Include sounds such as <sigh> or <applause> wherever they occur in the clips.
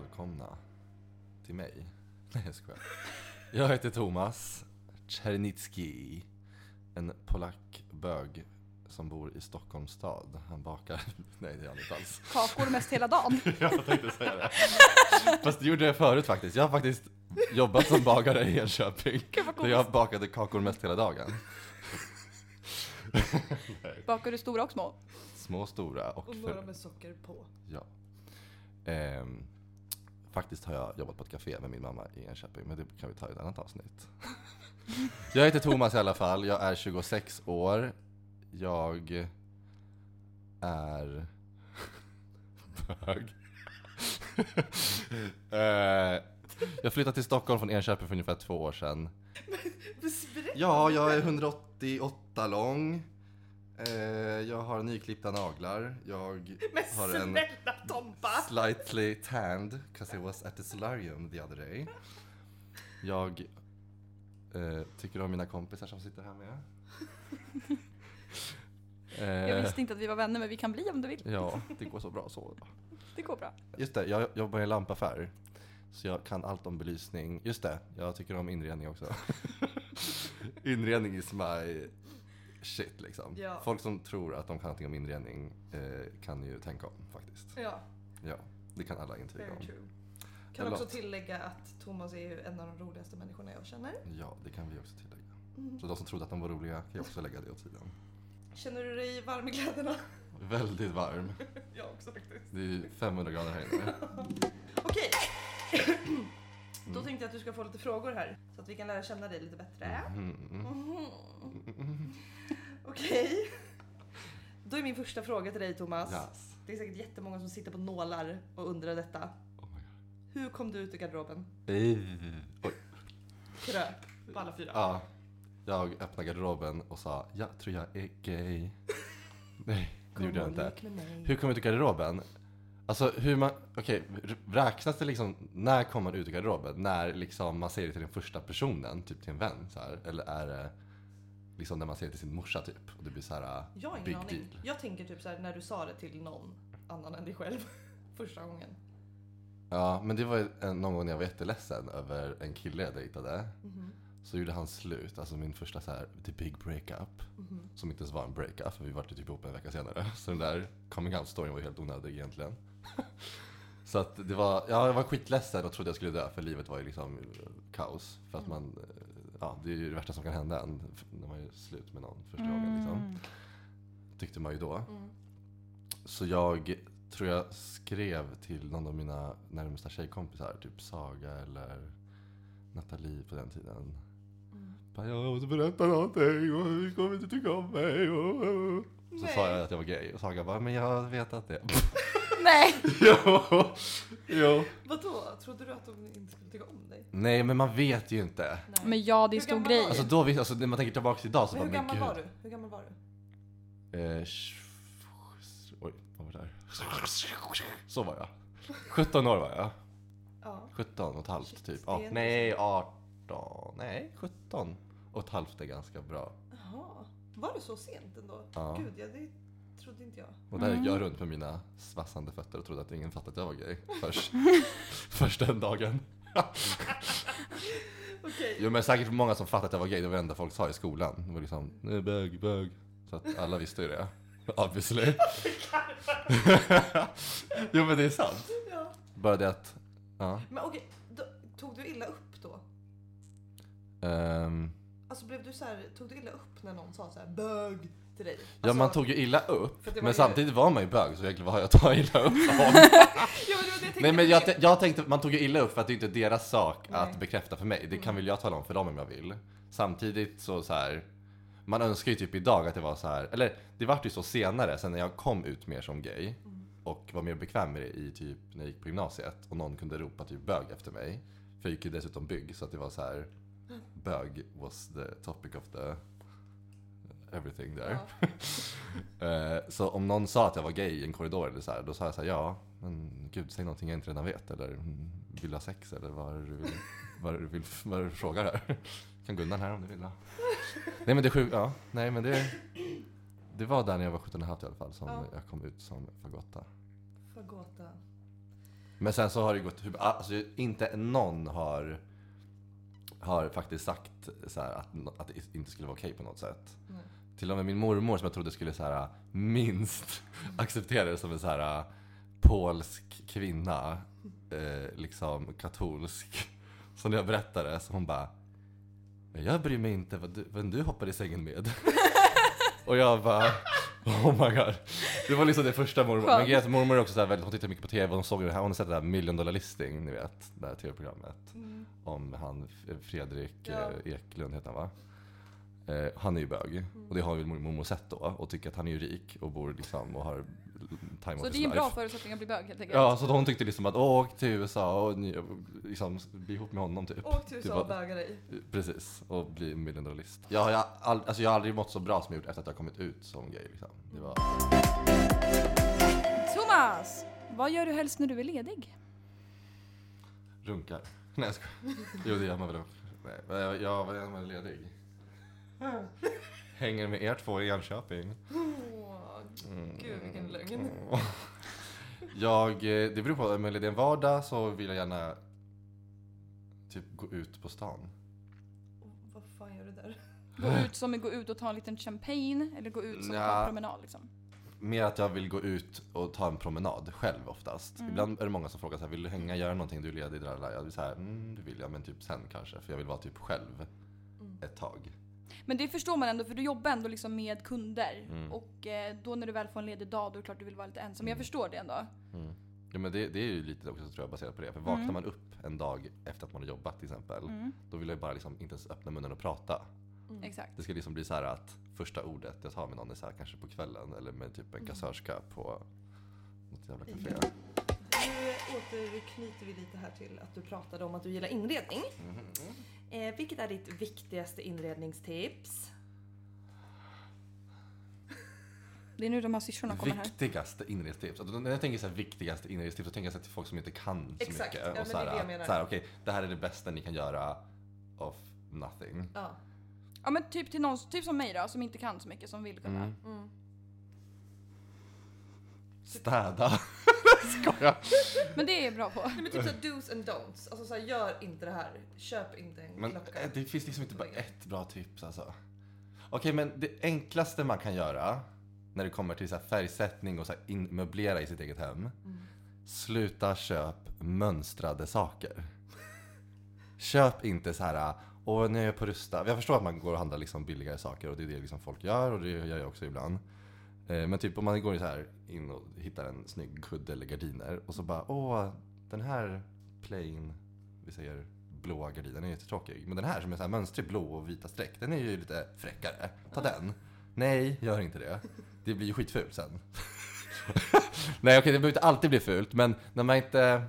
välkomna till mig. <laughs> Nej jag skojar. Jag heter Thomas Czernicki. En polack bög som bor i Stockholms stad. Han bakar... <laughs> Nej det gör han inte alls. Kakor mest hela dagen. <laughs> Jag tänkte säga det. Fast det gjorde jag förut faktiskt. Jag har faktiskt jobbat som bagare i Enköping. Där jag bakade kakor mest hela dagen. Bakar du stora och små? Små, stora och... Och för- några med socker på. Ja. Ehm, faktiskt har jag jobbat på ett café med min mamma i Enköping, men det kan vi ta i ett annat avsnitt. <laughs> jag heter Thomas i alla fall, jag är 26 år. Jag är bög. <laughs> Eh, jag flyttade till Stockholm från Enköping för ungefär två år sedan. <laughs> Ja, jag är 188 lång. Eh, jag har nyklippta naglar. Jag <laughs> Men har en snälla Tompa! slightly tanned because I was at the solarium the other day. Jag eh, tycker om mina kompisar som sitter här med. <laughs> Jag Eh, visste inte att vi var vänner men vi kan bli om du vill. ja, det går så bra så. <laughs> Det går bra. Just det, jag jobbar i en lampaffär. Så jag kan allt om belysning. Just det, jag tycker om inredning också. inredning is my shit liksom. Ja. Folk som tror att de kan någonting om inredning eh, kan ju tänka om faktiskt. Ja, Ja, det kan alla intyga very om. true. Kan också tillägga att Thomas är ju en av de roligaste människorna jag känner. Ja, det kan vi också tillägga. Mm. Så de som trodde att de var roliga kan ju också lägga det åt sidan. Känner du dig varm i kläderna? <laughs> Väldigt varm. <laughs> Jag också faktiskt. Det är 500 grader här inne. <laughs> Okej, Mm. då tänkte jag att du ska få lite frågor här. Så att vi kan lära känna dig lite bättre. Mhm. Mhm. Okej. <laughs> Då är min första fråga till dig Thomas. Yes. Det är säkert jättemånga som sitter på nålar och undrar detta. Oh my Hur kom du ut ur garderoben? god. Oj. Kröp på alla fyra. Ja, jag öppnade garderoben och sa jag tror jag är gay. <laughs> Nej, det gjorde jag inte. Hur kom jag ut ur garderoben? Alltså hur man, okej, r- räknas det liksom, när kommer man ut ur garderoben? När liksom man säger det till den första personen, typ till en vän så här? Eller är det liksom när man säger till sin morsa typ? Och det blir så här Jag har ingen big aning. deal. Jag tänker typ så här när du sa det till någon annan än dig själv <laughs> första gången. Ja, men det var en- någon gång när jag var jätteledsen över en kille jag dejtade. Mhm, Så gjorde han slut, alltså min första så här, the big breakup. mhm. Som inte ens var en breakup, för vi var typ ihop en vecka senare. <laughs> Så den där coming out-storyn var helt onödig egentligen. <laughs> Så att det var, ja, jag var skitledsen och trodde jag skulle dö, för livet var ju liksom kaos. För att Mm. man, eh, ja, det är ju det värsta som kan hända en, när man är slut med någon första gången liksom. Tyckte man ju då. Mm. Så jag tror jag skrev till någon av mina närmsta tjejkompisar, typ Saga eller Nathalie på den tiden. Mm. Bara, jag måste berätta någonting och du kommer inte tycka om mig. Och, och. Så Nej. sa jag att jag var gay och Saga bara, men jag vet att det <laughs> Nej! <laughs> Jo, jo. Vadå? Trodde du att de inte skulle tycka om dig? Nej men man vet ju inte. Nej. Men ja, det är Hur stor gammal grej. var du? Alltså då visst, alltså när man tänker tillbaka idag så Men hur bara, men gammal var du? Hur gammal var du? Eh, oj, vad var det där? Så var jag. 17 år var jag. Ja. 17 och ett halvt Shit, typ. det är Ja, inte nej, 18. Nej, 17 och ett halvt är ganska bra. Var det så sent ändå? Ja. Gud, ja, det trodde inte jag. Och där gick Mm. jag runt med mina svassande fötter och trodde att ingen fattade att jag var gay. Först, <laughs> först den dagen. <laughs> Okej. Jo men säkert många som fattade att jag var gay, det var det enda folk sa i skolan. Det var liksom, "Nej, bög, bög. Så att alla visste ju det. <laughs> Obviously. jo men det är sant. Ja. Bara det att, ja. Men okej, då, tog du illa upp då? Ehm, Alltså blev du så här, tog du illa upp när någon sa så här bög till dig? ja Alltså, man tog ju illa upp, men ju- samtidigt var man ju bög så egentligen vad har jag att ta illa upp om? <laughs> Ja, men. Nej men jag, jag tänkte, man tog ju illa upp för att det inte är deras sak Nej. att bekräfta för mig. Det kan Mm. väl jag tala om för dem om jag vill. Samtidigt så, så här. Man önskar ju typ idag att det var så här, eller det vart ju så senare, sen när jag kom ut mer som gay Mm. och var mer bekväm med det i typ när jag gick på gymnasiet och någon kunde ropa typ bög efter mig. För jag gick ju dessutom bygg så att det var så här bög was the topic of the everything there. Ja. <laughs> Eh, så om någon sa att jag var gay i en korridor eller så här, då sa jag så här, ja, men gud, säg någonting jag inte redan vet. Eller vill ha sex eller vad <laughs> du vill, vad du, vill, vad du frågar här? Kan Gunnar här om du vill ha. Nej men det är sjukt, ja. Nej men det, det var där när jag var 17 och halvt i alla fall som Ja. jag kom ut som fagotta. Fagota. Men sen så har det gått, alltså inte någon har, har faktiskt sagt så här, att, att det inte skulle vara okej på något sätt. Nej. Till och med min mormor som jag trodde skulle så här, minst <laughs> acceptera det som en så här polsk kvinna, eh, liksom katolsk. <laughs> Så när jag berättade så hon bara "Men Jag bryr mig inte vad du, vem du hoppar i sängen med. <laughs> och jag bara <laughs> Oh my god. Det var liksom det första mormor. Men grejen är att mormor är också så här, väldigt, hon tittar mycket på TV och hon såg det här, hon har sett det här Million Dollar Listing, ni vet, det här TV-programmet. Mm. Om han Fredrik Ja. eh, Eklund heter han va? Eh, han är ju bög. Och det har ju mormor sett då och tycker att han är ju rik och bor liksom och har time Så det är en life. bra förutsättning att bli bög helt enkelt. Ja, så hon tyckte liksom att åk till USA och ni- liksom, bli ihop med honom typ. Åk till Det USA var- och böga dig. Precis, och bli dollar list. Jag all, alltså jag har aldrig mått så bra som jag gjort efter att jag kommit ut som gay. Liksom. Det var, Thomas! Vad gör du helst när du är ledig? runkar. Nej jag skojar. Jo det gör man väl. Nej, jag, jag vad gör man ledig? Hänger med er två i Jönköping. Åh, gud vilken lögn. <laughs> Jag, eh, det beror på, om jag är en vardag så vill jag gärna typ gå ut på stan. Vad fan gör du där? <laughs> Gå ut som att gå ut och ta en liten champagne eller gå ut som att ta en promenad liksom? Mer att jag vill gå ut och ta en promenad själv oftast. Mm. Ibland är det många som frågar så här, vill du hänga, göra någonting, du är ledig, där, där. Jag vill säga, mm, det vill jag, men typ sen kanske. För jag vill vara typ själv Mm. ett tag. Men det förstår man ändå för du jobbar ändå liksom med kunder. Mm. Och eh, då när du väl får en ledig dag då är det klart du vill vara lite ensam. Men jag Mm. förstår det ändå. Mm. Ja, men det, det är ju lite också tror jag baserat på det. För vaknar Mm. man upp en dag efter att man har jobbat till exempel, Mm. då vill jag bara liksom inte ens öppna munnen och prata. Mm. Exakt. Det ska liksom bli så här att första ordet jag tar med någon är så här kanske på kvällen eller med typ en Mm. kassörska på något jävla café. Nu återknyter vi lite här till att du pratade om att du gillar inredning. Mhm. Eh, vilket är ditt viktigaste inredningstips? Det är nu de här syrsorna kommer här. Viktigaste inredningstips. Alltså, när jag tänker så här, viktigaste inredningstips så tänker jag så här till folk som inte kan så Exakt, mycket. ja, men och så det är det jag så här, okej, det här är det bästa ni kan göra of nothing. Ja. Ja men typ till någon, typ som mig då, som inte kan så mycket, som vill kunna. Mm. Mm. Städa. Skojar. Men det är jag bra på. Nej, men typ såhär do's and don'ts. Alltså såhär, gör inte det här. Köp inte en Men klocka. eh, det finns liksom inte bara ett bra tips alltså. Okej, men det enklaste man kan göra när det kommer till så här färgsättning och så möblera i sitt eget hem. Mm. Sluta köp mönstrade saker. Köp inte så här, åh nu är jag på Rusta. Jag förstår att man går och handlar liksom billigare saker och det är det liksom folk gör och det gör jag också ibland. Eh, Men typ om man går så här in och hittar en snygg kudde eller gardiner och så bara, åh den här plain, vi säger blåa gardinen är jättetråkig. Men den här som är så här mönstrig blå och vita streck, den är ju lite fräckare. Ta den. Nej, gör inte det. Det blir ju skitfult sen. <laughs> Nej okej, det behöver inte alltid bli fult, men när man inte,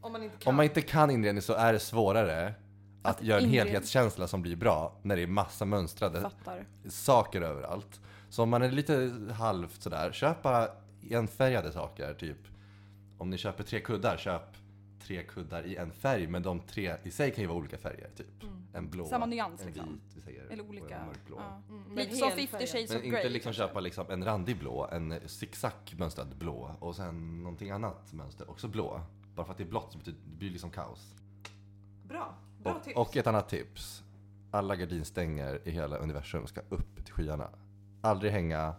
Om man inte kan. om man inte kan inredning så är det svårare att, Att göra en inred- helhetskänsla som blir bra när det är massa mönstrade Fattar. saker överallt. Så om man är lite halvt sådär, köp bara enfärgade saker. Typ om ni köper tre kuddar, köp tre kuddar i en färg. Men de tre i sig kan ju vara olika färger. Typ Mm. en blå, Samma nyans, en liksom. vit, vi säger, Eller och olika. en mörkblå. Ja. Mm, men Lite som helfärgad. 50 shades Men of inte grey. liksom kanske. köpa liksom en randig blå, en zigzag mönstrad blå och sen någonting annat mönster, också blå. Bara för att det är blått så betyder det blir liksom kaos. Bra. Bra Och, tips. och ett annat tips. Alla gardinstänger i hela universum ska upp till skyarna. Aldrig hänga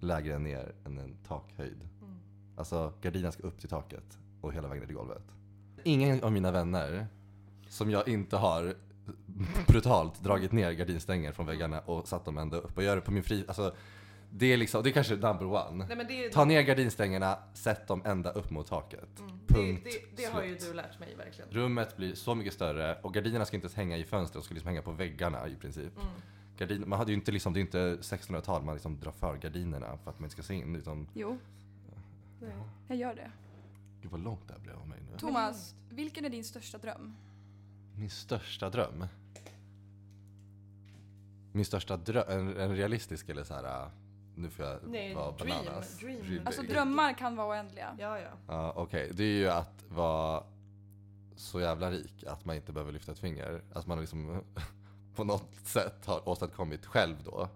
lägre ner än en takhöjd. Mm. Alltså gardinen ska upp till taket och hela vägen ner till golvet. Ingen av mina vänner som jag inte har brutalt dragit ner gardinstänger från väggarna och satt dem ända upp och gör det på min fri... Alltså, det är liksom, det är kanske number one. Nej, men det, Ta ner gardinstängerna, sätt dem ända upp mot taket. mm, punkt, det, det, det har ju du lärt mig verkligen. Rummet blir så mycket större och gardinerna ska inte ens hänga i fönstret, de ska liksom hänga på väggarna i princip. Mm. Gardin, man hade ju inte liksom, det är inte 1600-tal man liksom drar för gardinerna för att man inte ska se in. Utan, Jo, Nej. jag gör det. gud vad långt det här blev av mig nu. Thomas, vilken är din största dröm? Min största dröm? Min största dröm, en, en realistisk eller så här. äh, nu får jag Nej, vara dream, bananas. dream. Dream Alltså drömmar kan vara oändliga. Ja, ja. Ja, okej. Det är ju att vara så jävla rik att man inte behöver lyfta ett finger. Att man liksom på något sätt har åstadkommit själv då.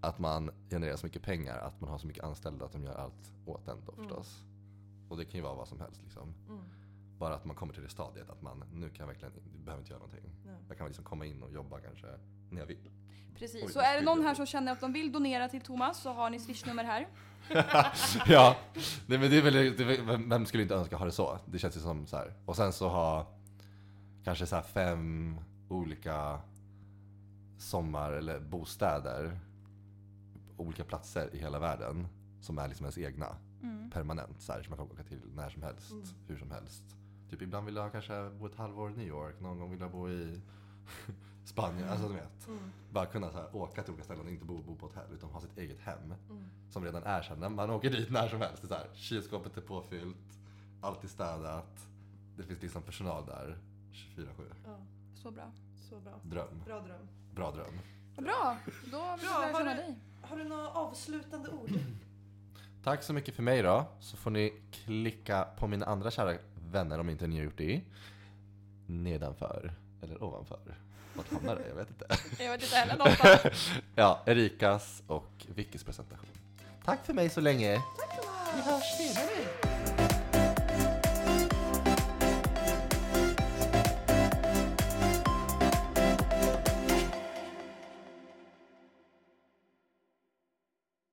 Att man genererar så mycket pengar att man har så mycket anställda att de gör allt åt en då Mm. förstås. Och det kan ju vara vad som helst liksom. Mm. Bara att man kommer till det stadiet att man, nu kan jag verkligen, jag behöver inte göra någonting. Nej. Jag kan liksom komma in och jobba kanske när jag vill. Precis. Oj, Så är det någon här som känner att de vill donera till Thomas så har ni swishnummer här. <laughs> ja, nej, men det är väl, det är vem- skulle inte önska ha det så? Det känns ju som så här. Och sen så ha kanske så fem olika sommar eller bostäder på olika platser i hela världen som är liksom ens egna. Mm. Permanent så här, som man kan åka till när som helst, Mm. hur som helst. Typ ibland vill jag kanske bo ett halvår i New York, någon gång vill jag bo i <laughs> Spanien, alltså du vet. Mm. Bara kunna så här, åka till olika ställen och inte bo, bo på hotell utan ha sitt eget hem Mm. som redan är så här, man åker dit när som helst. Det är så här, kylskåpet är påfyllt, allt är städat, det finns liksom personal där 24-7. Ja, Så bra. så bra. Dröm. Bra dröm. Bra dröm. Bra, då vill jag lära har känna du- dig. Har du några avslutande ord? <clears throat> Tack så mycket för mig då. Så får ni klicka på mina andra kära vänner om inte ni har gjort det. Nedanför eller ovanför. Vart hamnar det? Jag vet inte. <laughs> Jag vet inte heller någonstans. <laughs> Ja, Erikas och Vickys presentation. Tack för mig så länge. Tack Thomas! Vi hörs senare.